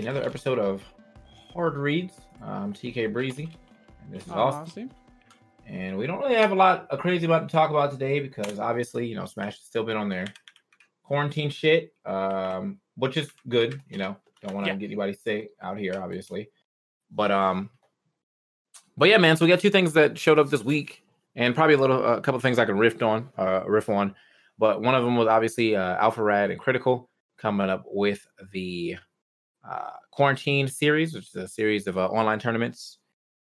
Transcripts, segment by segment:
Another episode of Hard Reads. I'm TK Breezy. And this is Austin. And we don't really have a lot of crazy about to talk about today because obviously, you know, Smash has still been on their quarantine shit, um, which is good. You know, don't want to Yeah. get anybody sick out here, obviously. But um, but yeah, man. So we got two things that showed up this week, and probably a little, a couple things I can riff on, uh, riff on. But one of them was obviously uh, Alpharad and Critical coming up with the uh, quarantine series, which is a series of uh, online tournaments,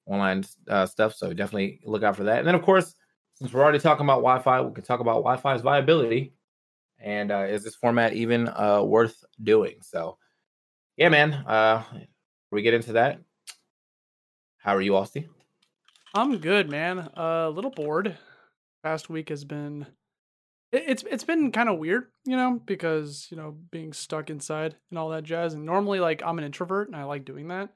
online uh, stuff. So definitely look out for that. And then, of course, since we're already talking about Wi-Fi, we can talk about Wi-Fi's viability and uh, is this format even uh, worth doing? So, yeah, man. Uh, we get into that. How are you, Austin? I'm good, man. Uh, a little bored. Past week has been it's it's been kind of weird, you know, because you know being stuck inside and all that jazz. And normally, like I'm an introvert and I like doing that,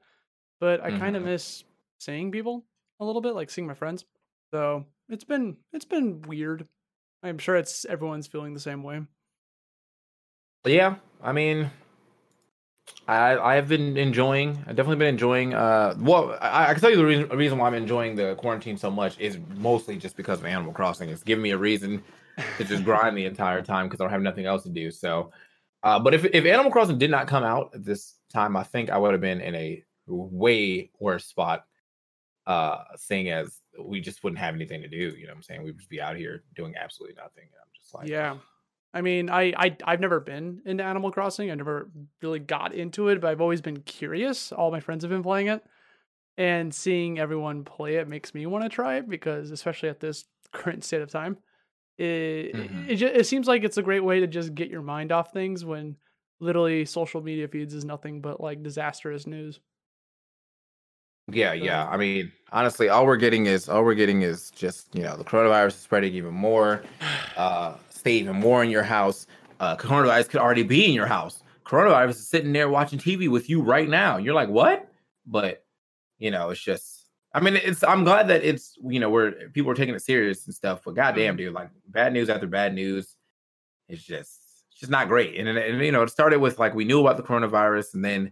but I kind of miss seeing people a little bit, like seeing my friends. So it's been it's been weird. I'm sure it's everyone's feeling the same way. Yeah, I mean, I I have been enjoying. I've definitely been enjoying. Uh, well, I, I can tell you the reason reason why I'm enjoying the quarantine so much is mostly just because of Animal Crossing. It's giving me a reason to just grind the entire time because I don't have nothing else to do. So, uh, but if if Animal Crossing did not come out at this time, I think I would have been in a way worse spot. Uh, seeing as we just wouldn't have anything to do. You know what I'm saying? We'd just be out here doing absolutely nothing. And I'm just like, Yeah. I mean, I, I I've never been into Animal Crossing. I never really got into it, but I've always been curious. All my friends have been playing it, and seeing everyone play it makes me want to try it because, especially at this current state of time, it Mhm. it, it seems like it's a great way to just get your mind off things when literally social media feeds is nothing but like disastrous news. Yeah, yeah. I mean, honestly, all we're getting is all we're getting is just you know the coronavirus is spreading even more. Uh, stay even more in your house. Uh, coronavirus could already be in your house. Coronavirus is sitting there watching TV with you right now. You're like, what? But you know, it's just. I mean, it's. I'm glad that it's you know where people are taking it serious and stuff. But goddamn, dude, like bad news after bad news. It's just. It's just not great. And, and, and you know, it started with like we knew about the coronavirus, and then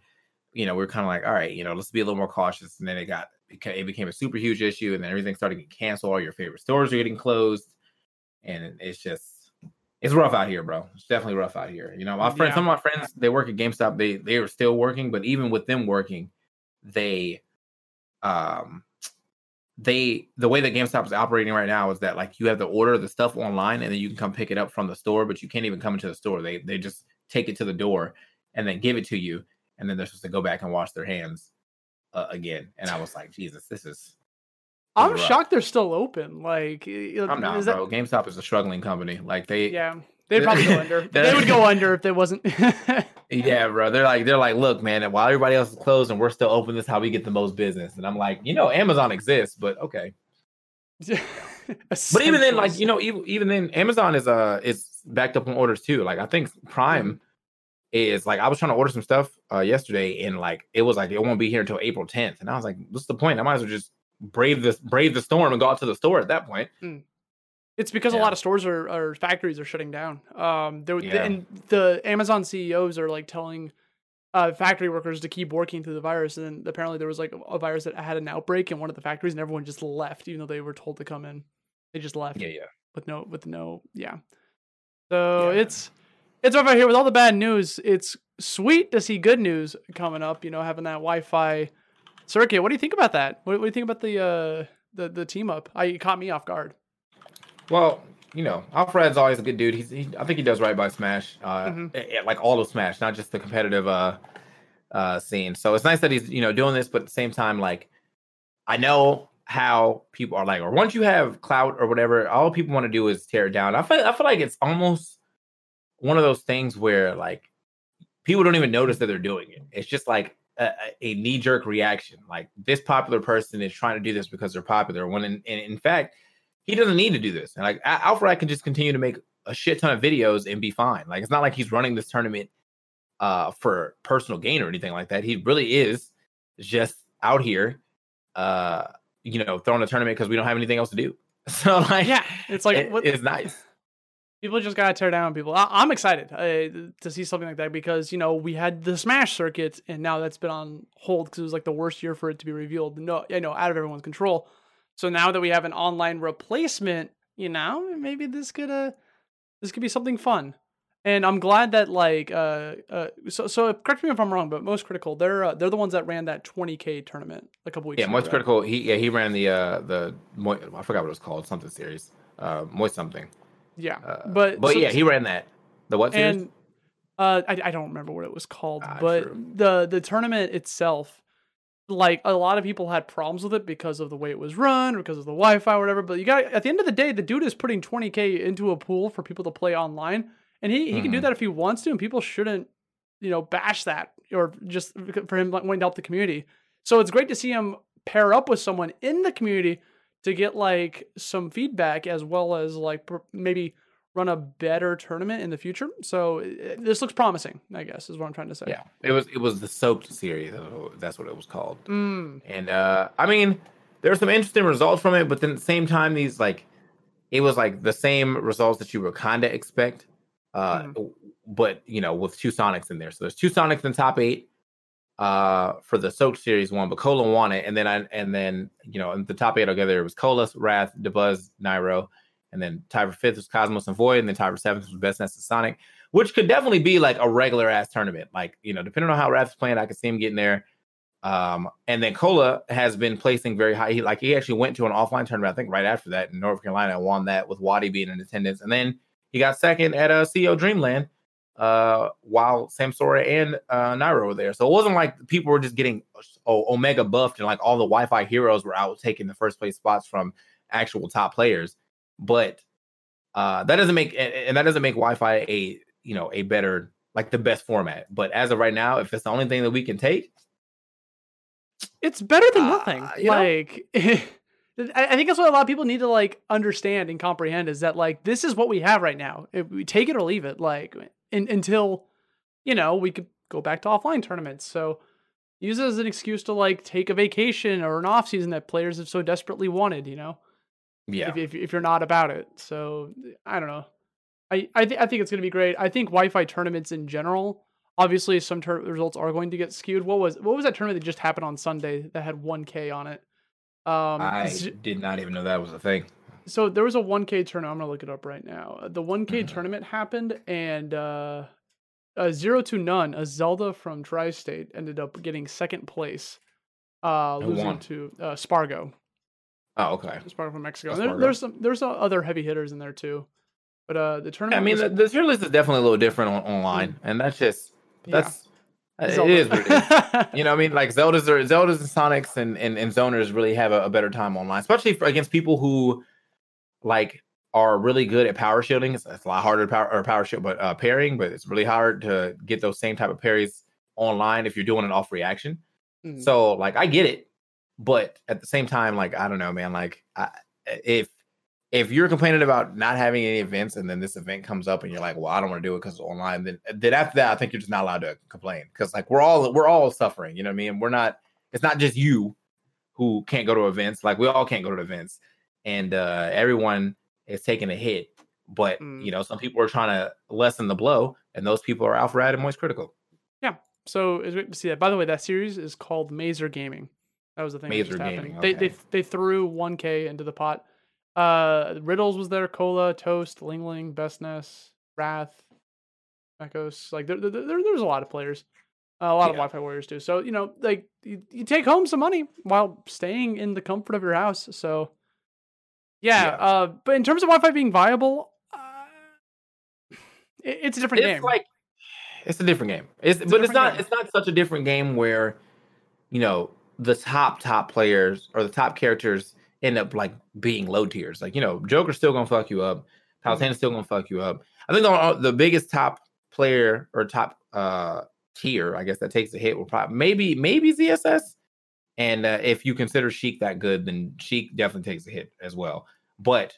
you know, we are kind of like, all right, you know, let's be a little more cautious. And then it got, it became a super huge issue, and then everything started getting canceled. All your favorite stores are getting closed, and it's just, it's rough out here, bro. It's definitely rough out here. You know, my friends, Yeah. some of my friends, they work at GameStop. They they are still working, but even with them working, they, um, they the way that GameStop is operating right now is that like you have to order the stuff online and then you can come pick it up from the store, but you can't even come into the store. They they just take it to the door and then give it to you, and then they're supposed to go back and wash their hands uh, again, and I was like, Jesus, this is. I'm shocked they're still open. Like, I'm not, is that- bro. GameStop is a struggling company. Like they, yeah, they'd probably go under. They're- would go under if it wasn't. Yeah, bro. They're like, they're like, look, man. While everybody else is closed and we're still open, this is how we get the most business. And I'm like, you know, Amazon exists, but okay. But even then, like, you know, even even then, Amazon is uh is backed up on orders too. Like, I think Prime is like, I was trying to order some stuff uh yesterday, and like, it was like it won't be here until April 10th, and I was like, what's the point? I might as well just brave this brave the storm and go out to the store at that point. It's because a lot of stores are or factories are shutting down. Um, there Yeah. and the Amazon CEOs are like telling uh, factory workers to keep working through the virus. And then apparently there was like a virus that had an outbreak in one of the factories, and everyone just left, even though they were told to come in. They just left Yeah, yeah. with no with no yeah. So Yeah. it's it's over here with all the bad news. It's sweet to see good news coming up. You know, having that Wi-Fi circuit. What do you think about that? What, what do you think about the uh the the team up? I it caught me off guard. Well, you know, Alpharad's always a good dude. He's, he, I think he does right by Smash, uh, Mhm. eh, eh, like all of Smash, not just the competitive uh, uh, scene. So it's nice that he's you know doing this, but at the same time, like I know how people are like, or once you have clout or whatever, all people want to do is tear it down. I feel, I feel like it's almost one of those things where like people don't even notice that they're doing it. It's just like a, a knee jerk reaction. Like this popular person is trying to do this because they're popular. When in, in, in fact, he doesn't need to do this. And like Al- Alpharad can just continue to make a shit ton of videos and be fine. Like it's not like he's running this tournament uh for personal gain or anything like that. He really is just out here uh you know throwing a tournament because we don't have anything else to do. So like Yeah, it's like it- what, it's nice. people just gotta tear down people. I, I'm excited uh, to see something like that because you know we had the Smash circuit and now that's been on hold because it was like the worst year for it to be revealed. No, you know, out of everyone's control. So now that we have an online replacement, you know, maybe this could uh this could be something fun. And I'm glad that like uh uh so so correct me if I'm wrong, but Moist Critical they're uh, they're the ones that ran that 20k tournament a couple weeks Yeah, ago. Right? Critical. He yeah he ran the uh the Mo- I forgot what it was called something series uh Moist something. Yeah, Uh, but but so- yeah he ran that the what series? and uh, I, I don't remember what it was called, Ah, but true. the the tournament itself, like a lot of people had problems with it because of the way it was run, because of the Wi-Fi, or whatever. But you got at the end of the day, the dude is putting 20k into a pool for people to play online, and he, he can do Mhm. that if he wants to, and people shouldn't, you know, bash that or just for him like wanting to help the community. So it's great to see him pair up with someone in the community to get like some feedback as well as like maybe run a better tournament in the future. So uh, this looks promising, I guess, is what I'm trying to say. yeah, it was it was the soaked series. That's what it was called. Mm, And uh I mean, there were some interesting results from it, but then at the same time, these like it was like the same results that you would kinda expect. Uh Mhm. but you know, with two Sonics in there. So there's two Sonics in top eight uh for the Soaked series one, but Cola won it. And then I and then you know, in the top eight together it was Cola, Wrath, Dabuz, Nairo, and then tied for fifth was Cosmos and Void, and then tied for seventh was Bestness and Sonic, which could definitely be like a regular ass tournament. Like, you know, depending on how Wrath is playing, I could see him getting there. Um, and then Cola has been placing very high. He like he actually went to an offline tournament, I think, right after that in North Carolina, and won that with Waddy being in attendance. And then he got second at uh, CEO Dreamland, uh, while Samsora and uh, Nairo were there. So it wasn't like people were just getting oh, Omega buffed and like all the Wi-Fi heroes were out taking the first place spots from actual top players. But uh, that doesn't make and, and that doesn't make Wi-Fi a you know a better like the best format. But as of right now, if it's the only thing that we can take, it's better than Uh, nothing. know? like, I I think that's what a lot of people need to like understand and comprehend is that like this is what we have right now. If we take it or leave it, like in, until you know we could go back to offline tournaments. So use it as an excuse to like take a vacation or an off season that players have so desperately wanted. You know. Yeah, if, if, if you're not about it. So I don't know. I I, th- I think it's going to be great. I think Wi-Fi tournaments in general. Obviously, some tur- results are going to get skewed. What was what was that tournament that just happened on Sunday that had 1K on it? Um, I z- did not even know that was a thing. so there was a 1K tournament. I'm gonna look it up right now. The 1K Mhm. tournament happened, and uh, uh, zero to none. A Zelda from Tri-State ended up getting second place, uh, Who losing won? to uh, Spargo. Oh, okay. Spargo from Mexico. There- there's some there's uh, other heavy hitters in there too, but uh, the Yeah, tournament. I mean, was- the, the tier list is definitely a little different on, online, and that's just that's Uh, It is what it is. You know, what I mean, like Zelda's or Zelda's and Sonics and and, and Zoners really have a, a better time online, especially for, against people who like are really good at power shielding. It's, it's a lot harder to power or power shield, but uh, parrying, but it's really hard to get those same type of parries online if you're doing it off reaction. Mm. So like I get it, but at the same time, like I don't know, man. Like I, if if you're complaining about not having any events and then this event comes up and you're like, well, I don't want to do it because it's online, then then after that, I think you're just not allowed to complain because like we're all we're all suffering. You know what I mean? We're not. It's not just you who can't go to events. Like we all can't go to events, and uh everyone is taking a hit. But Mm. you know, some people are trying to lessen the blow, and those people are Alpharad and Moist Critical. Yeah. So it's great to see that. By the way, that series is called Mazer Gaming. That was the thing. that Mazer just happened. Gaming, They they they threw 1K into the pot. Uh, Riddles was there. Cola, Toast, Lingling, Bestness, Wrath, Echoes. Like there, there, there there's a lot of players. Uh, a lot of Wi-Fi warriors too. So you know, like you, you take home some money while staying in the comfort of your house. So yeah. Yeah. Uh, but in terms of Wi-Fi being viable, uh, it, it's a different it's game. like it's a different game. It's, a but it's not game. it's not such a different game where you know the top top players or the top characters end up like being low tiers. Like you know, Joker's still gonna fuck you up. Mm-hmm. Still gonna fuck you up. I think the, the biggest top player or top uh tier, I guess that takes a hit will probably maybe maybe ZSS. And uh, if you consider Sheik that good, then Sheik definitely takes a hit as well. But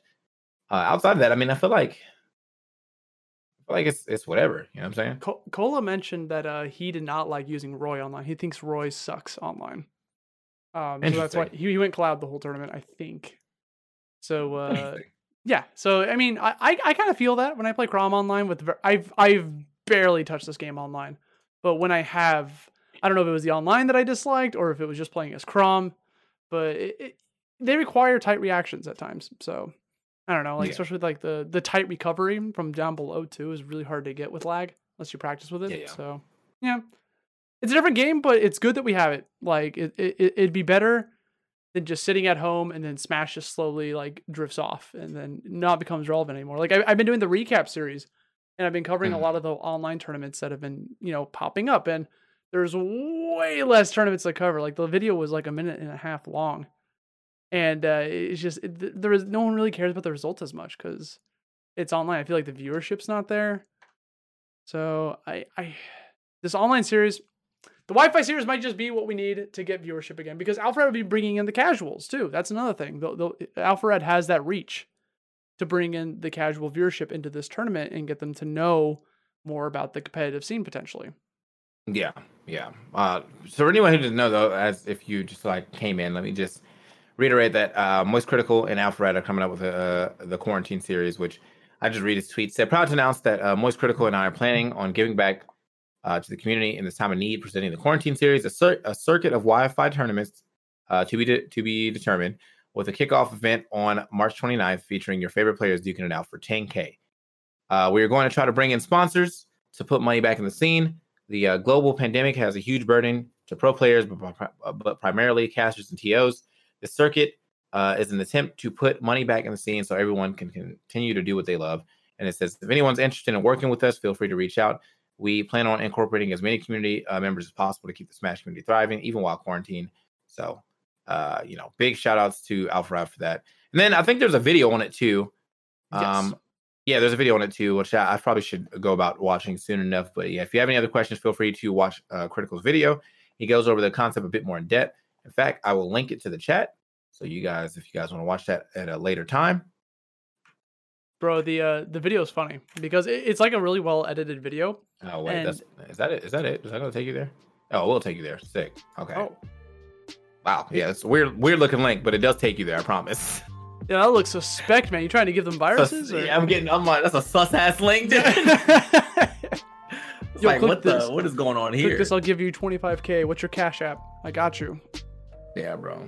uh, outside of that, I mean, I feel like I feel like it's it's whatever. You know what I'm saying? Co- Cola mentioned that uh, he did not like using Roy online. He thinks Roy sucks online. Um, so that's why he, he went cloud the whole tournament, I think. So uh, yeah, so I mean, I I, I kind of feel that when I play Chrom online with I've I've barely touched this game online, but when I have, I don't know if it was the online that I disliked or if it was just playing as Chrom, but it, it, they require tight reactions at times. So I don't know, like Yeah. especially with, like the the tight recovery from down below too is really hard to get with lag unless you practice with it. Yeah, yeah. So yeah, it's a different game, but it's good that we have it. Like it, it it- it'd be better than just sitting at home and then Smash just slowly like drifts off and then not becomes relevant anymore. Like I, I've been doing the recap series and I've been covering a Mhm. lot of the online tournaments that have been you know popping up and there's way less tournaments to cover. Like the video was like a minute and a half long, and uh, it's just it, there is no one really cares about the results as much because it's online. I feel like the viewership's not there. So I I this online series, the Wi-Fi series might just be what we need to get viewership again because Alpharad would be bringing in the casuals too. That's another thing. The, the, has that reach to bring in the casual viewership into this tournament and get them to know more about the competitive scene potentially. Yeah, yeah. Uh, so for anyone who doesn't know, though, as if you just like came in, let me just reiterate that uh, Moist Critical and Alpharad are coming up with uh, the quarantine series, which I just read his tweet. Said proud to announce that uh, Moist Critical and I are planning on giving back uh, to the community in this time of need, presenting the quarantine series, a, cir- a circuit of Wi-Fi tournaments uh, to be de- to be determined, with a kickoff event on March 29th, featuring your favorite players duking it out for 10k. Uh, we are going to try to bring in sponsors to put money back in the scene. The uh, global pandemic has a huge burden to pro players, but, uh, but primarily casters and TOs. The circuit uh, is an attempt to put money back in the scene so everyone can continue to do what they love. And it says, if anyone's interested in working with us, feel free to reach out. We plan on incorporating as many community uh, members as possible to keep the Smash community thriving, even while quarantine. So, uh, you know, big shout outs to Alpharad for that. And then I think there's a video on it too. Yes. Um, yeah, there's a video on it too, which I, I probably should go about watching soon enough. But yeah, if you have any other questions, feel free to watch uh, Critical's video. He goes over the concept a bit more in depth. In fact, I will link it to the chat. So you guys, if you guys want to watch that at a later time, Bro, the uh the video is funny because it, it's like a really well edited video. oh wait, that's is that it? Is that it? Is that gonna take you there? Oh, it will take you there. Sick. Okay. Oh, Wow. Yeah, it's a weird, weird looking link, but it does take you there. I promise. yeah, that looks suspect, man. You trying to give them viruses? or? yeah, I'm getting. I'm like, that's a sus ass link. Dude. It's Yo, like, what this. the? What is going on Click here? this, I'll give you 25k. What's your cash app? I got you. Yeah, bro.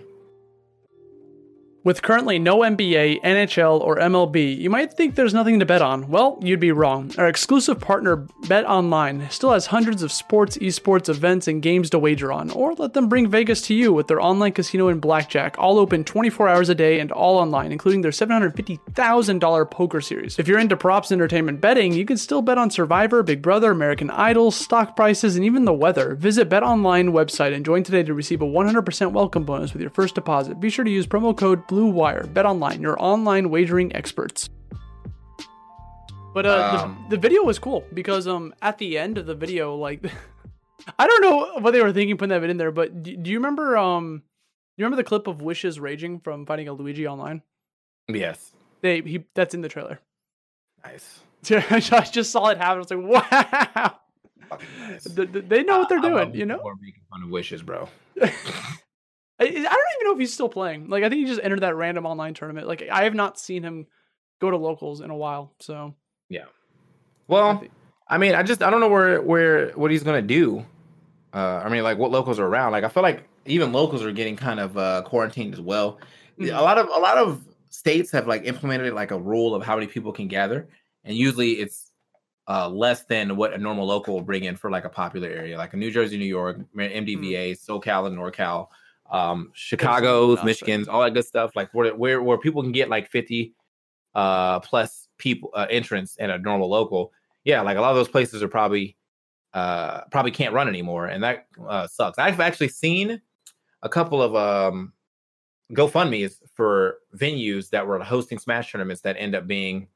With currently no NBA, NHL, or MLB, you might think there's nothing to bet on. Well, you'd be wrong. Our exclusive partner, Bet Online, still has hundreds of sports, esports, events, and games to wager on, or let them bring Vegas to you with their online casino and blackjack, all open 24 hours a day and all online, including their $750,000 poker series. If you're into props entertainment betting, you can still bet on Survivor, Big Brother, American Idol, stock prices, and even the weather. Visit Bet Online website and join today to receive a 100% welcome bonus with your first deposit. Be sure to use promo code Blue Wire. Bet online, your online wagering experts. But uh, Um, the, the video was cool because um at the end of the video, like I don't know what they were thinking putting that in there, but do, do you remember um you remember the clip of Wishes raging from fighting a Luigi online? Yes. They he that's in the trailer. Nice. I just saw it happen. I was like, wow. Nice. Th- th- They know what they're doing, you know. people making fun of wishes, bro. I, I don't even know if he's still playing. Like I think he just entered that random online tournament. Like I have not seen him go to locals in a while. So yeah. Well, think- I mean, I just I don't know where where what he's gonna do. Uh, I mean, like what locals are around. Like I feel like even locals are getting kind of uh, quarantined as well. Mhm. A lot of a lot of states have like implemented like a rule of how many people can gather, and usually it's uh, less than what a normal local will bring in for like a popular area, like a New Jersey, New York, MDVA, SoCal, and NorCal, um, Chicago's, Michigan's, all that good stuff. Like where where where people can get like fifty uh plus people uh, entrance in a normal local. Yeah like a lot of those places are probably uh probably can't run anymore and that uh sucks. I've actually seen a couple of um gofundme's for venues that were hosting smash tournaments that end up being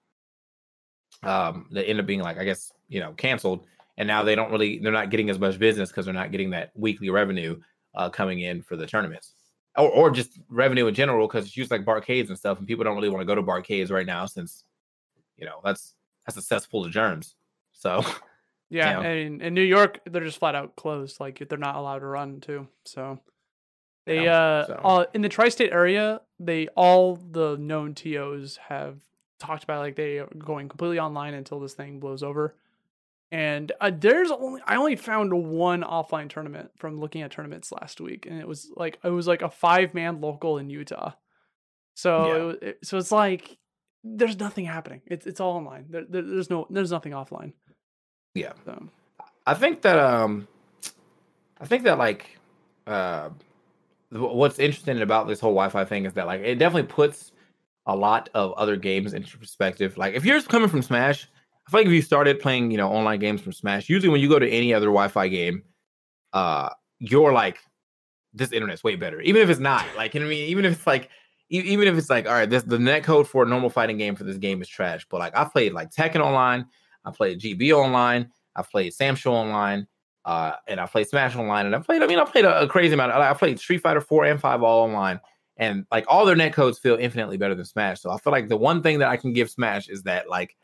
um that end up being like i guess you know canceled and now they don't really they're not getting as much business because they're not getting that weekly revenue uh coming in for the tournaments or, or just revenue in general because it's used like barcades and stuff and people don't really want to go to barcades right now since you know that's that's a cesspool of germs so yeah, Yeah. and in New York they're just flat out closed. Like they're not allowed to run too. So they Yeah, uh so- all, in the tri-state area, they all the known TOs have talked about like they are going completely online until this thing blows over. And uh, there's only I only found one offline tournament from looking at tournaments last week, and it was like it was like a five man local in Utah. So Yeah. it, so it's like there's nothing happening. It's it's all online. There, there, there's no there's nothing offline. yeah So I think that um I think that like uh what's interesting about this whole Wi-Fi thing is that like it definitely puts a lot of other games into perspective. Like if you're coming from Smash, I feel like if you started playing, you know, online games from Smash, usually when you go to any other Wi-Fi game, uh you're like this internet's way better. Even if it's not. Like you know I mean, even if it's like e- even if it's like, all right, this the net code for a normal fighting game for this game is trash. But like I played like Tekken online, I played GB online, I played SamSho online, uh, and I played Smash online, and I played. I mean, I played a, a crazy amount. I I played Street Fighter Four and Five all online, and like all their net codes feel infinitely better than Smash. So I feel like the one thing that I can give Smash is that like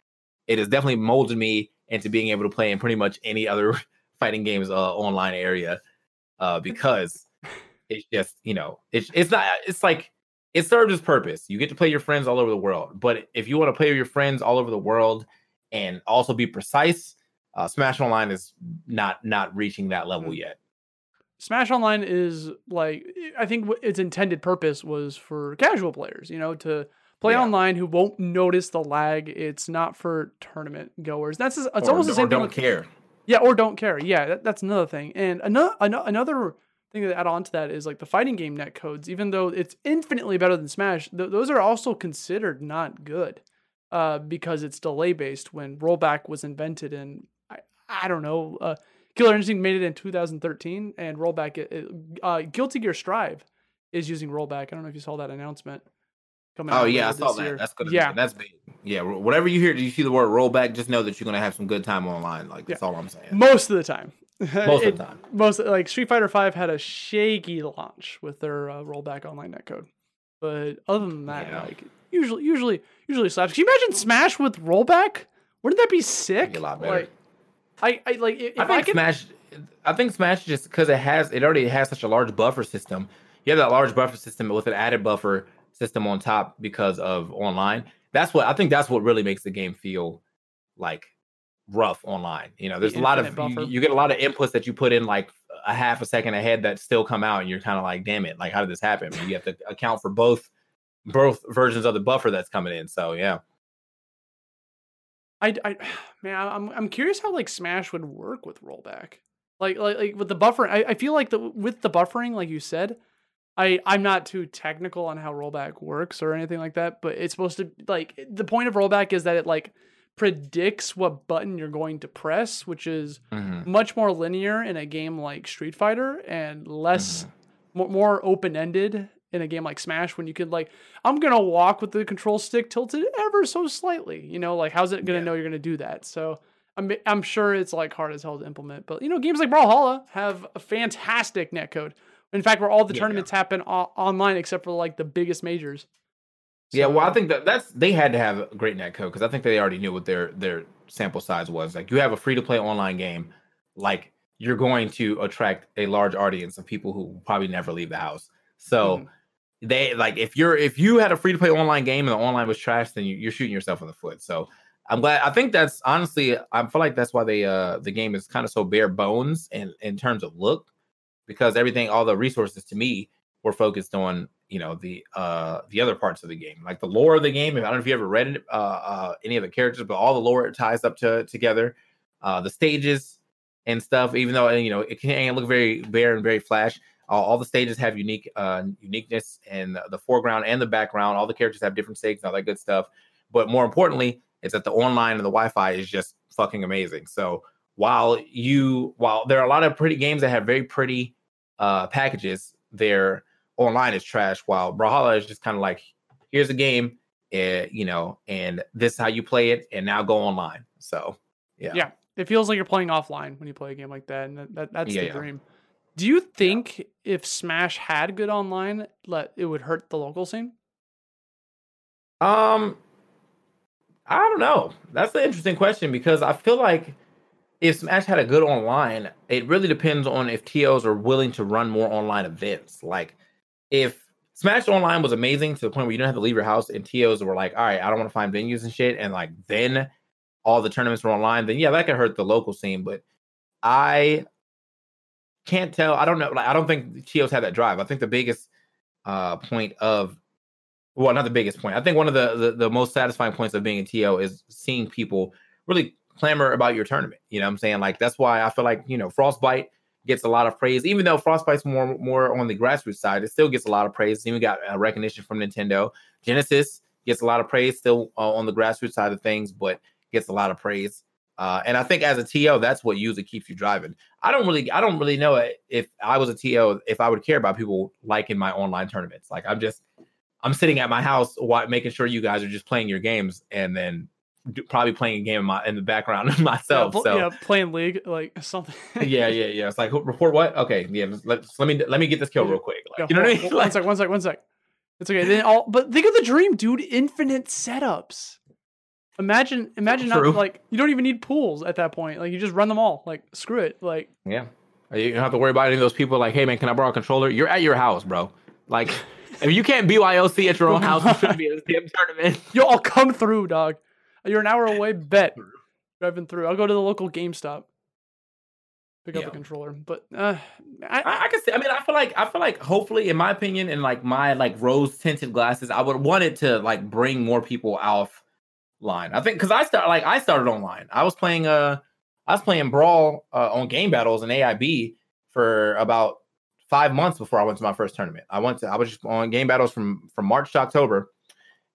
it has definitely molded me into being able to play in pretty much any other fighting games uh, online area, uh, because it's just you know it's it's not it's like it serves its purpose. You get to play your friends all over the world, but if you want to play with your friends all over the world and also be precise, uh, Smash Online is not not reaching that level Mm. yet. Smash Online is like I think its intended purpose was for casual players, you know, to play Yeah. online who won't notice the lag. It's not for tournament goers. That's it's Or- almost the or same thing. Don't with- care. Yeah, or don't care. Yeah, that, that's another thing. And another another thing to add on to that is like the fighting game net codes. Even though it's infinitely better than Smash, th- those are also considered not good, uh, because it's delay based. When rollback was invented in I, I don't know, uh, Killer Instinct made it in 2013, and rollback it, it- uh, Guilty Gear Strive is using rollback. I don't know if you saw that announcement. Coming Oh yeah, I saw that. year. That's gonna yeah. be that's big. Yeah, whatever you hear, do you see the word rollback, just know that you're gonna have some good time online. Like that's all I'm saying. most of the time. Most It- of the time. most like Street Fighter Five had a shaky launch with their uh, rollback online netcode, but other than that, Yeah. like usually, usually, usually slaps. Can you imagine Smash with rollback? Wouldn't that be sick? A lot better. Like, I, I like if I I, think could. Smash. I think Smash just because it has it already has such a large buffer system. You have that large buffer system with an added buffer system on top because of online. That's what I think. That's what really makes the game feel like rough online. You know, there's a lot of you, you get a lot of inputs that you put in like a half a second ahead that still come out, and you're kind of like, damn it, like how did this happen? You have to account for both both versions of the buffer that's coming in. So yeah. I, I man, I'm I'm curious how like Smash would work with rollback. Like like like with the buffering, I, I feel like the with the buffering, like you said, I I'm not too technical on how rollback works or anything like that, but it's supposed to like the point of rollback is that it like predicts what button you're going to press, which is mm-hmm. much more linear in a game like Street Fighter and less mm-hmm. more open ended in a game like Smash when you can like I'm gonna walk with the control stick tilted ever so slightly. You know, like how's it gonna yeah. know you're gonna do that? So I'm I'm sure it's like hard as hell to implement. But you know, games like Brawlhalla have a fantastic netcode. In fact, where all the yeah, tournaments yeah. happen o- online except for like the biggest majors. So, yeah, well, I think that that's they had to have a great netcode because I think they already knew what their their sample size was. Like, you have a free to play online game, like you're going to attract a large audience of people who probably never leave the house. So. Mm-hmm they like if you're if you had a free to play online game and the online was trash, then you, are shooting yourself in the foot. So I'm glad. I think that's honestly, I feel like that's why they uh the game is kind of so bare bones in in terms of look, because everything, all the resources to me were focused on you know the uh the other parts of the game, like the lore of the game. I don't know if you ever read uh, uh any of the characters, but all the lore ties up to together, uh the stages and stuff. Even though you know it can look very bare and very flash, all, all the stages have unique uh, uniqueness in the foreground and the background. All the characters have different stakes and all that good stuff. But more importantly, is that the online and the Wi-Fi is just fucking amazing. So while you while there are a lot of pretty games that have very pretty uh, packages, their online is trash. While Brawlhalla is just kind of like, here's a game, uh, you know, and this is how you play it, and now go online. So yeah, yeah, it feels like you're playing offline when you play a game like that, and that, that that's yeah, the yeah. dream. Do you think yeah. if Smash had good online, let it would hurt the local scene? Um, I don't know. That's an interesting question because I feel like if Smash had a good online, it really depends on if TOs are willing to run more online events. Like if Smash Online was amazing to the point where you don't have to leave your house and TOs were like, all right, I don't want to find venues and shit, and like then all the tournaments were online, then yeah, that could hurt the local scene. But I can't tell. I don't know. Like I don't think TOs had that drive. I think the biggest uh point of well, not the biggest point. I think one of the, the, the most satisfying points of being a TO is seeing people really clamor about your tournament. You know what I'm saying? Like that's why I feel like, you know, Frostbite gets a lot of praise. Even though Frostbite's more more on the grassroots side, it still gets a lot of praise. Even got uh, recognition from Nintendo. Genesis gets a lot of praise still uh, on the grassroots side of things, but gets a lot of praise. Uh, and I think as a TO, that's what usually keeps you driving. I don't really, I don't really know if I was a TO, if I would care about people liking my online tournaments. Like I'm just, I'm sitting at my house, making sure you guys are just playing your games, and then do, probably playing a game in, my, in the background myself. Yeah, so yeah, playing league like something. yeah, yeah, yeah. It's like report what? Okay, yeah. Let, let me let me get this kill real quick. Like, you know what I mean? Like, one sec, one sec, one sec. It's okay. Then all, but think of the dream, dude. Infinite setups. Imagine, imagine not like you don't even need pools at that point. Like you just run them all. Like screw it. Like yeah, uh, you don't have to worry about any of those people. Like, hey man, can I borrow a controller? You're at your house, bro. Like, if you can't BYOC at your own house, you shouldn't be in this damn tournament. Yo, I'll come through, dog. You're an hour away. Bet driving through. I'll go to the local GameStop. Pick up a controller, but uh, I, I, I can see. I mean, I feel like I feel like hopefully, in my opinion, in like my like rose tinted glasses, I would want it to like bring more people off line. I think because I start like I started online. I was playing uh I was playing Brawl uh, on game battles and AIB for about five months before I went to my first tournament. I went to I was just on game battles from from March to October,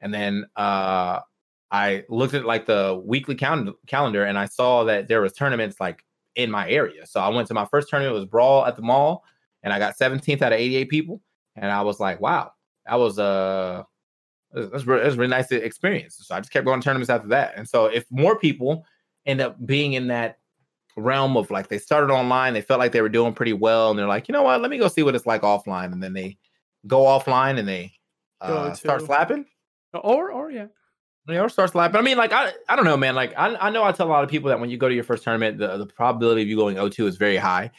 and then uh I looked at like the weekly cal- calendar and I saw that there was tournaments like in my area. So I went to my first tournament it was Brawl at the mall, and I got 17th out of 88 people, and I was like, wow, that was uh it was, a really nice experience. So I just kept going to tournaments after that. And so if more people end up being in that realm of like they started online, they felt like they were doing pretty well, and they're like, you know what, let me go see what it's like offline, and then they go offline and they uh, start slapping. Or or yeah. Yeah, or start But I mean, like I, I don't know, man. Like I, I know I tell a lot of people that when you go to your first tournament, the, the probability of you going O2 is very high.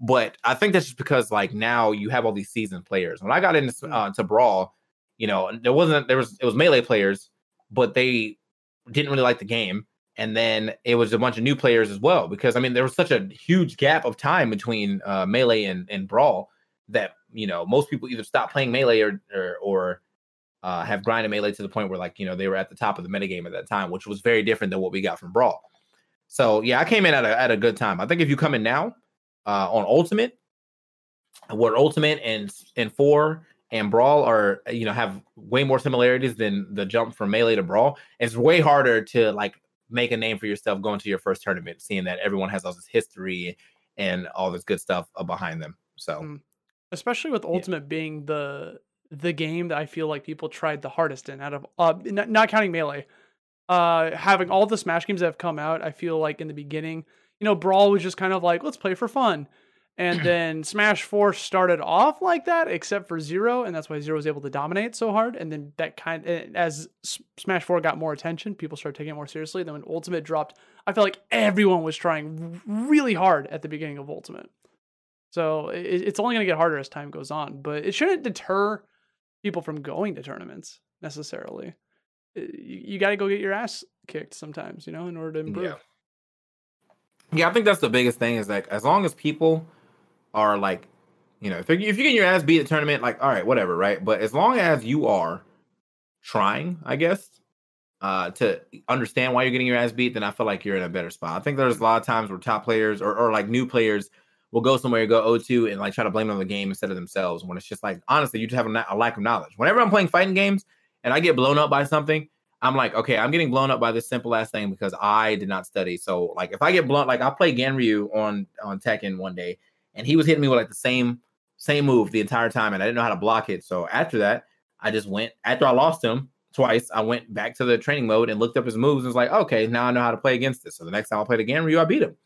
But I think that's just because like now you have all these seasoned players. When I got into mm. uh, to brawl, you know, there wasn't there was it was melee players, but they didn't really like the game. And then it was a bunch of new players as well, because I mean there was such a huge gap of time between uh, melee and, and brawl that you know most people either stopped playing melee or or, or uh, have grinded melee to the point where like you know they were at the top of the metagame at that time, which was very different than what we got from Brawl. So yeah, I came in at a at a good time. I think if you come in now uh, on Ultimate, where Ultimate and and four and Brawl are you know have way more similarities than the jump from melee to Brawl, it's way harder to like make a name for yourself going to your first tournament, seeing that everyone has all this history and all this good stuff uh, behind them. So, mm. especially with Ultimate yeah. being the the game that I feel like people tried the hardest in out of uh, not, not counting melee. Uh, having all the Smash games that have come out, I feel like in the beginning, you know, Brawl was just kind of like let's play for fun. And then Smash 4 started off like that, except for Zero, and that's why Zero was able to dominate so hard. And then that kind as Smash 4 got more attention, people started taking it more seriously. Then when Ultimate dropped, I felt like everyone was trying really hard at the beginning of Ultimate. So it's only going to get harder as time goes on, but it shouldn't deter people from going to tournaments necessarily. You, got to go get your ass kicked sometimes, you know, in order to improve. Yeah. Yeah, I think that's the biggest thing is like as long as people are like, you know, if, if you get your ass beat at tournament, like, all right, whatever, right? But as long as you are trying, I guess, uh, to understand why you're getting your ass beat, then I feel like you're in a better spot. I think there's a lot of times where top players or, or like new players will go somewhere, go O2 and like try to blame on the game instead of themselves when it's just like, honestly, you just have a, a lack of knowledge. Whenever I'm playing fighting games and I get blown up by something, I'm like, okay, I'm getting blown up by this simple ass thing because I did not study. So like if I get blown, like I played Ganryu on on Tekken one day and he was hitting me with like the same same move the entire time, and I didn't know how to block it. So after that, I just went after I lost him twice. I went back to the training mode and looked up his moves and was like, okay, now I know how to play against this. So the next time I played Ganryu, I beat him.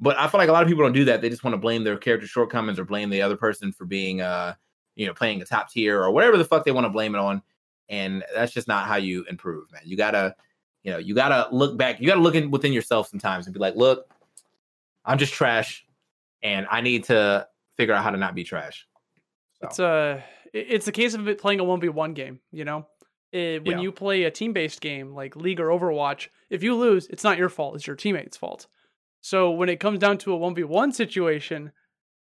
But I feel like a lot of people don't do that. They just want to blame their character shortcomings or blame the other person for being, uh, you know, playing a top tier or whatever the fuck they want to blame it on. And that's just not how you improve, man. You gotta, you know, you gotta look back. You gotta look in within yourself sometimes and be like, look, I'm just trash and I need to figure out how to not be trash. So. It's a it's a case of it playing a one v one game. You know, it, when yeah. you play a team based game like League or Overwatch, if you lose, it's not your fault; it's your teammate's fault. So when it comes down to a one v one situation,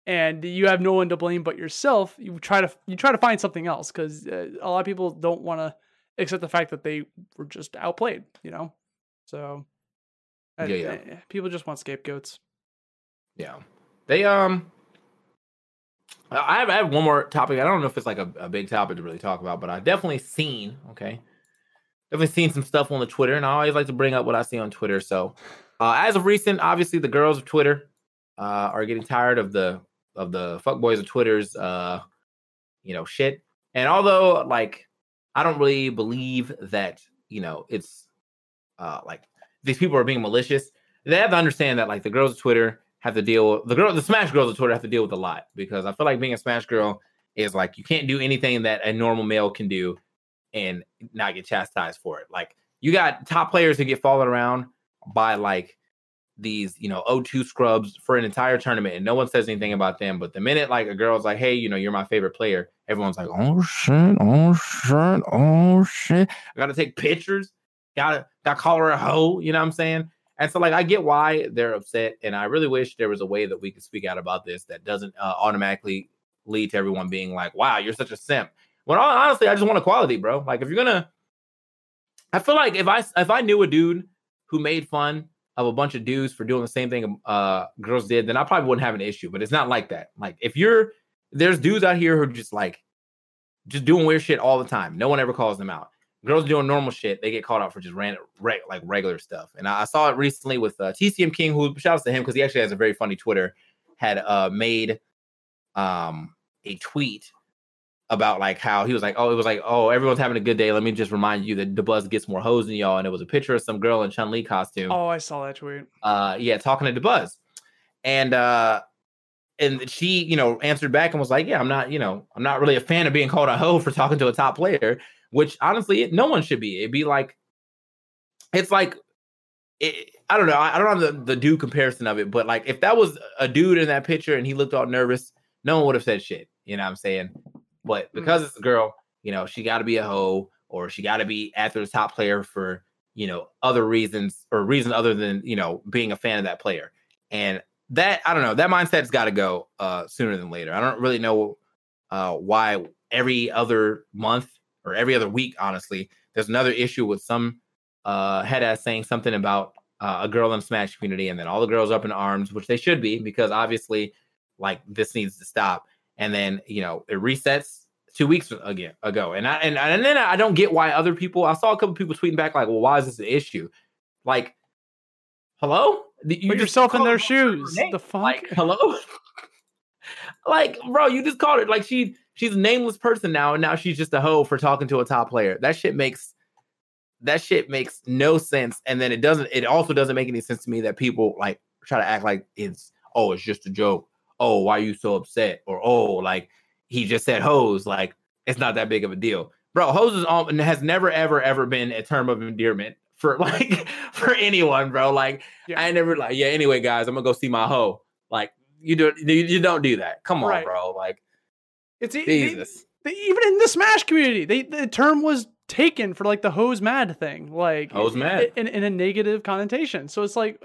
and you have no one to blame but yourself, you try to you try to find something else because uh, a lot of people don't want to accept the fact that they were just outplayed. You know, so yeah, yeah. people just want scapegoats. Yeah. They um I have, I have one more topic. I don't know if it's like a, a big topic to really talk about, but I've definitely seen, okay. Definitely seen some stuff on the Twitter, and I always like to bring up what I see on Twitter. So uh, as of recent, obviously the girls of Twitter uh, are getting tired of the of the fuckboys of Twitter's uh, you know, shit. And although like I don't really believe that, you know, it's uh like these people are being malicious, they have to understand that like the girls of Twitter have to deal with the girl, the Smash girls of Twitter have to deal with a lot because I feel like being a Smash girl is like you can't do anything that a normal male can do and not get chastised for it. Like you got top players who get followed around by like these, you know, O2 scrubs for an entire tournament and no one says anything about them. But the minute like a girl's like, hey, you know, you're my favorite player, everyone's like, oh shit, oh shit, oh shit. I gotta take pictures. Gotta gotta call her a hoe, you know what I'm saying? And so, like, I get why they're upset, and I really wish there was a way that we could speak out about this that doesn't uh, automatically lead to everyone being like, "Wow, you're such a simp." When honestly, I just want equality, bro. Like, if you're gonna, I feel like if I if I knew a dude who made fun of a bunch of dudes for doing the same thing uh girls did, then I probably wouldn't have an issue. But it's not like that. Like, if you're there's dudes out here who are just like just doing weird shit all the time. No one ever calls them out girls doing normal shit, they get called out for just random re- like regular stuff. And I, I, saw it recently with uh, TCM King, who shouts to him because he actually has a very funny Twitter, had uh, made um, a tweet about like how he was like, oh, it was like, oh, everyone's having a good day. Let me just remind you that Dabuz gets more hoes than y'all. And it was a picture of some girl in Chun Li costume. Oh, I saw that tweet. Uh, yeah, talking to Dabuz, and uh, and she, you know, answered back and was like, yeah, I'm not, you know, I'm not really a fan of being called a hoe for talking to a top player which honestly, it, no one should be. It'd be like, it's like, it, I don't know. I, I don't have the, the dude comparison of it, but like if that was a dude in that picture and he looked all nervous, no one would have said shit. You know what I'm saying? But hmm. because it's a girl, you know, she got to be a hoe or she got to be after the top player for, you know, other reasons or reason other than, you know, being a fan of that player. And that, I don't know, that mindset's got to go uh, sooner than later. I don't really know uh, why every other month or every other week, honestly, there's another issue with some uh, head ass saying something about uh, a girl in the Smash community, and then all the girls up in arms, which they should be, because obviously, like this needs to stop. And then you know it resets two weeks again ago, and I and, and then I don't get why other people. I saw a couple people tweeting back like, "Well, why is this an issue?" Like, hello, you put yourself in their shoes. The fuck, like, hello. like, bro, you just called her like she she's a nameless person now, and now she's just a hoe for talking to a top player. That shit makes that shit makes no sense. And then it doesn't. It also doesn't make any sense to me that people like try to act like it's oh, it's just a joke. Oh, why are you so upset? Or oh, like he just said hoes. Like it's not that big of a deal, bro. Hose is on has never ever ever been a term of endearment for like for anyone, bro. Like yeah. I never like yeah. Anyway, guys, I'm gonna go see my hoe. Like you do you, you don't do that. Come on, right. bro. Like it's Jesus. They, they, even in the Smash community, they the term was taken for like the hose mad thing, like hose mad in, in a negative connotation. So it's like,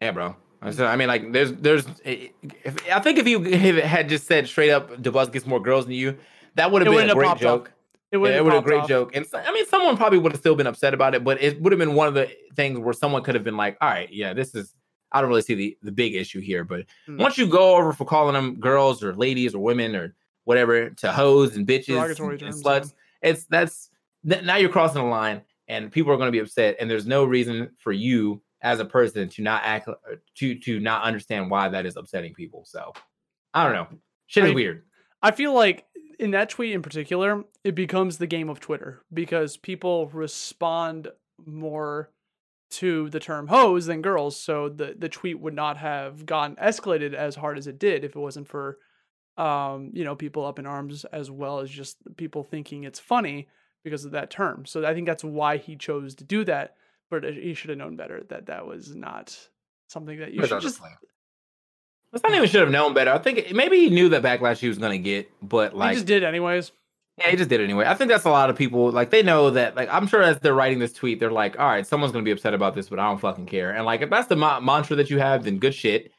yeah, bro. I mean, like, there's, there's. If, I think if you had just said straight up, Dabuz gets more girls than you, that would have been a great joke. Up. It would have been a great off. joke, and I mean, someone probably would have still been upset about it, but it would have been one of the things where someone could have been like, "All right, yeah, this is." I don't really see the the big issue here, but mm. once you go over for calling them girls or ladies or women or whatever to hoes and bitches and, terms, sluts, yeah. it's that's now you're crossing the line, and people are going to be upset, and there's no reason for you as a person to not act uh, to to not understand why that is upsetting people. So I don't know. Shit is I, weird. I feel like in that tweet in particular, it becomes the game of Twitter because people respond more to the term hoes than girls. So the, the tweet would not have gotten escalated as hard as it did if it wasn't for um, you know, people up in arms as well as just people thinking it's funny because of that term. So I think that's why he chose to do that but uh, he should have known better that that was not something that you should just. It's not even should have known better. I think maybe he knew that backlash he was going to get, but like he just did anyways. Yeah, he just did anyway. I think that's a lot of people like they know that. Like I'm sure as they're writing this tweet, they're like, "All right, someone's going to be upset about this, but I don't fucking care." And like if that's the ma- mantra that you have, then good shit.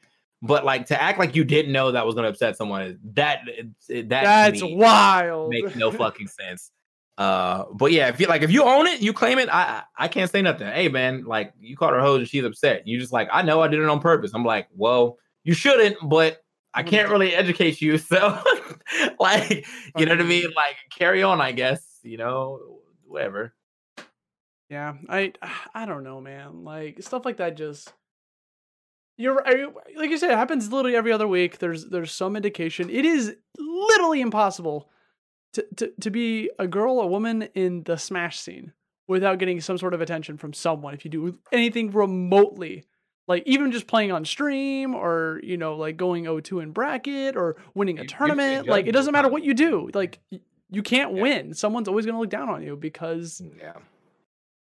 But like to act like you didn't know that was going to upset someone, that that that's wild. Makes no fucking sense. Uh, but yeah, if you like, if you own it, you claim it. I I can't say nothing. Hey man, like you called her hoes and she's upset. You just like, I know I did it on purpose. I'm like, well, you shouldn't, but I can't really educate you. So, like, you know what I mean? Like, carry on, I guess. You know, whatever. Yeah, I I don't know, man. Like stuff like that just you're like you said, it happens literally every other week. There's there's some indication. It is literally impossible to, to, to be a girl a woman in the smash scene without getting some sort of attention from someone if you do anything remotely like even just playing on stream or you know like going o2 in bracket or winning a tournament like it doesn't matter what you do like you can't yeah. win. Someone's always going to look down on you because mm, yeah.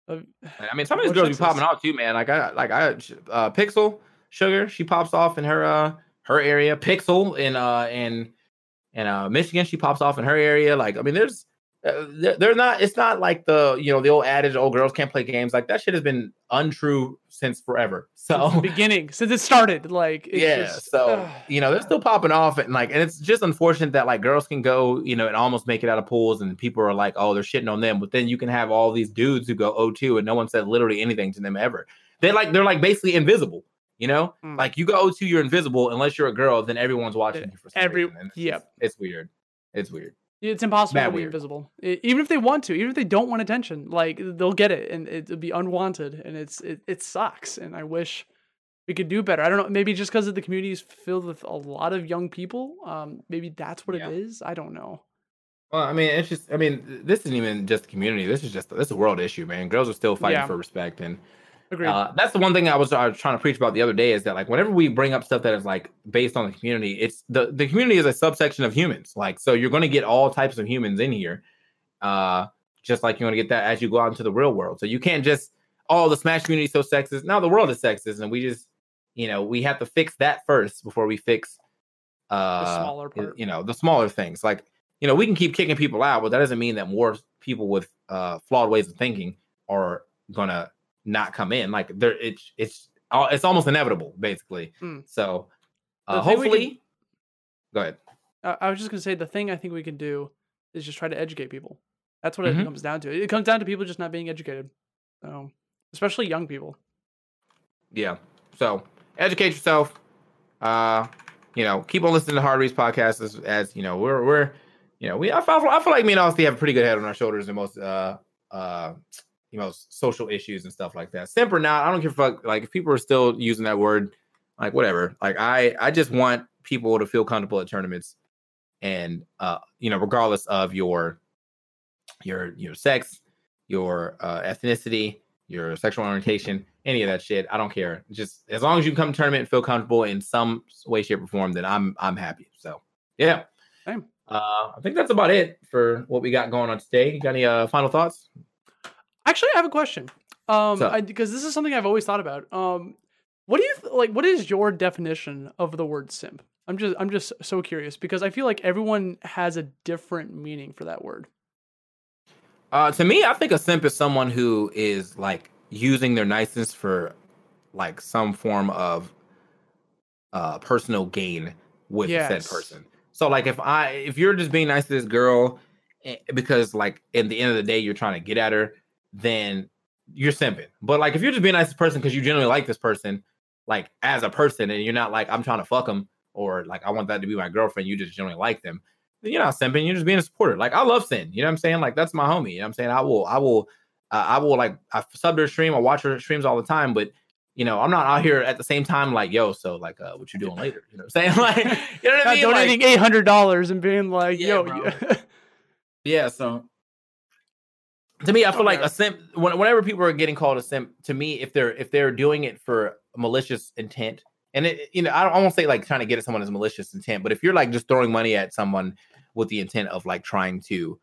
of, i mean some of these girls be popping off too man. Like i like i uh pixel sugar she pops off in her uh her area. Pixel in uh in and uh, Michigan, she pops off in her area. Like, I mean, there's uh, they're not. It's not like the you know the old adage, "old girls can't play games." Like that shit has been untrue since forever. So since beginning, since it started, like yeah. Just, so uh, you know they're still popping off, and like, and it's just unfortunate that like girls can go, you know, and almost make it out of pools, and people are like, oh, they're shitting on them. But then you can have all these dudes who go O2, and no one said literally anything to them ever. They like they're like basically invisible. You know, mm. like you go to you're invisible unless you're a girl, then everyone's watching you for some Every reason. yep, it's weird. It's weird. It's impossible to be weird. invisible, it, even if they want to, even if they don't want attention. Like they'll get it, and it'll be unwanted, and it's it, it sucks. And I wish we could do better. I don't know, maybe just because of the community is filled with a lot of young people. Um, maybe that's what yeah. it is. I don't know. Well, I mean, it's just. I mean, this isn't even just the community. This is just this is a world issue, man. Girls are still fighting yeah. for respect, and Agreed. Uh, that's the one thing I was, I was trying to preach about the other day is that like whenever we bring up stuff that is like based on the community, it's the the community is a subsection of humans. Like so, you're going to get all types of humans in here, uh, just like you're going to get that as you go out into the real world. So you can't just oh the Smash community is so sexist. Now the world is sexist, and we just you know we have to fix that first before we fix uh the smaller part. you know the smaller things like you know we can keep kicking people out, but that doesn't mean that more people with uh flawed ways of thinking are gonna not come in. Like there, it's it's it's almost inevitable, basically. Mm. So uh, hopefully, can, go ahead. I was just gonna say the thing I think we can do is just try to educate people. That's what Mhm. it comes down to. It comes down to people just not being educated. So it comes down to it. It comes down to people just not being educated. So especially young people. Yeah. So educate yourself. Uh, you know, keep on listening to Hard Reads podcast as, as you know, we're we're you know, we I feel, I feel like me and Austin have a pretty good head on our shoulders in most uh uh you know social issues and stuff like that. Simp or not, I don't give a fuck. Like if people are still using that word, like whatever. Like I I just want people to feel comfortable at tournaments and uh you know, regardless of your your your sex, your uh ethnicity, your sexual orientation, any of that shit. I don't care. Just as long as you come to tournament and feel comfortable in some way, shape, or form, then I'm I'm happy. So yeah. Same. Uh, I think that's about it for what we got going on today. You got any uh, final thoughts? Actually, I have a question. Um? I, because this is something I've always thought about. Um, what do you th- like? What is your definition of the word simp? I'm just, I'm just so curious because I feel like everyone has a different meaning for that word. Uh, to me, I think a simp is someone who is like using their niceness for like some form of uh personal gain with Yes. said person. So like if I if you're just being nice to this girl eh, because like in the end of the day you're trying to get at her, then you're simping. But like if you're just being nice to person because you genuinely like this person, like as a person, and you're not like I'm trying to fuck them or like I want that to be my girlfriend, you just genuinely like them. Then you're not simping. You're just being a supporter. Like I love Sin. You know what I'm saying? Like that's my homie. You know what I'm saying? I will. I will. Uh, I will like. I sub her stream. I watch her streams all the time. But you know, I'm not out here at the same time like, yo, so like, uh, what you doing later? You know what I'm saying? Like, you know what I mean? Like, donating eight hundred dollars and being like, Yeah, "Yo, you- Yeah, so to me, I feel like a simp. Whenever people are getting called a simp, to me, if they're if they're doing it for malicious intent, and it, you know, I don't, I won't say like trying to get at someone as malicious intent, but if you're like just throwing money at someone with the intent of like trying to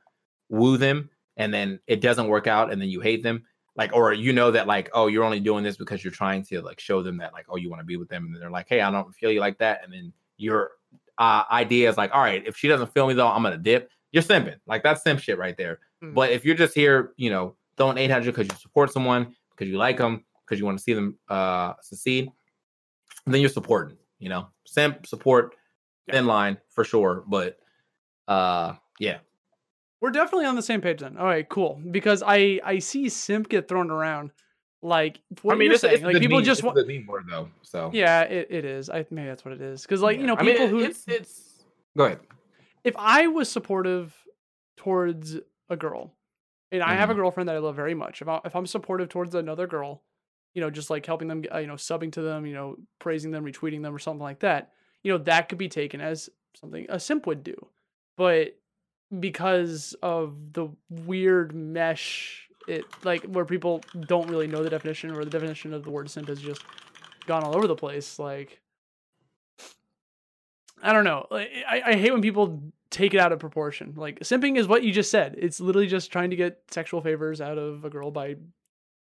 woo them, and then it doesn't work out, and then you hate them, like, or you know that like, oh, you're only doing this because you're trying to like show them that like, oh, you want to be with them, and they're like, hey, I don't feel you like that, and then your uh, idea is like, all right, if she doesn't feel me though, I'm gonna dip. You're simping. Like that's simp shit right there. Mm. But if you're just here, you know, throwing 800 because you support someone, because you like them, because you want to see them uh succeed, then you're supporting. You know, simp support in line for sure. But uh, yeah, we're definitely on the same page then." All right, cool. Because I, I see simp get thrown around, like what I mean, you're it's, saying. it's like people meme- just want. good meme word though. So Yeah, it, it is. I maybe that's what it is. Because like you Yeah. know, I mean, people it- who it's it's go ahead. if I was supportive towards a girl, and I have a Mhm. girlfriend that I love very much, if, I, if I'm supportive towards another girl, you know, just like helping them, uh, you know, subbing to them, you know, praising them, retweeting them, or something like that, you know, that could be taken as something a simp would do. But because of the weird mesh, it like where people don't really know the definition or the definition of the word simp has just gone all over the place, like. I don't know. I, I hate when people take it out of proportion. Like simping is what you just said. It's literally just trying to get sexual favors out of a girl by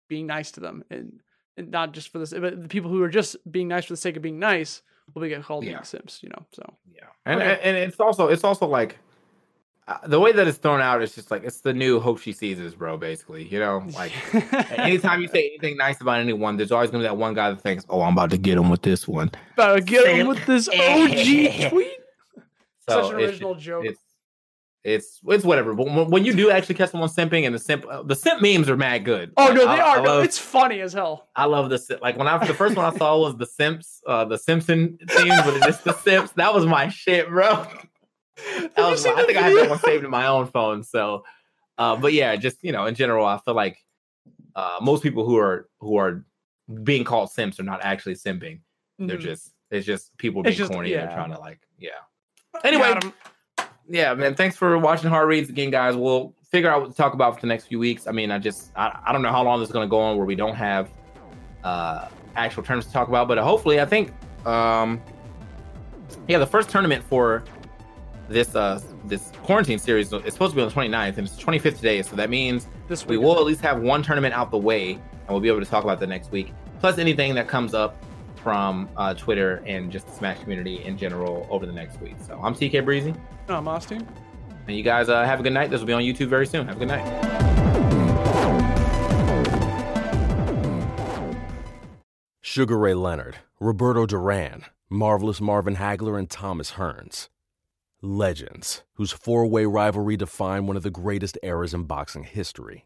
being nice to them, and, and not just for this. But the people who are just being nice for the sake of being nice will be get called Yeah. being simps. You know. So Yeah, and Okay. and it's also it's also like uh, the way that it's thrown out is just like it's the new hope she sees us, bro. Basically, you know, like anytime you say anything nice about anyone, there's always gonna be that one guy that thinks, "Oh, I'm about to get him with this one." About to get him with this OG tweet. So Such an original just- joke. It's it's it's whatever. But when, you do actually catch someone simping, and the simp uh, the simp memes are mad good. Oh Like, no, they I are. no, love- it's funny as hell. I love the si- like when I the first one I saw was the Simps, uh, the Simpson theme, but it's just the Simps. That was my shit, bro. That was I think I had that one saved in my own phone. So, uh, but yeah, just you know, in general, I feel like uh, most people who are who are being called simps are not actually simping. They're Mhm. just it's just people being just- corny and yeah. they're trying to like yeah. Anyway, yeah, man. Thanks for watching Hard Reads again, guys. We'll figure out what to talk about for the next few weeks. I mean, I just I, I don't know how long this is going to go on where we don't have uh actual tournaments to talk about, but hopefully, I think um yeah, the first tournament for this uh this quarantine series is supposed to be on the 29th and it's the 25th today, so that means this we will at least have one tournament out the way and we'll be able to talk about the next week plus anything that comes up from uh, twitter and just the smash community in general over the next week so i'm tk breezy I'm Austin. and you guys uh, have a good night this will be on youtube very soon have a good night Sugar Ray Leonard, Roberto Duran, Marvelous Marvin Hagler, and Thomas Hearns. legends, whose four way rivalry defined one of the greatest eras in boxing history.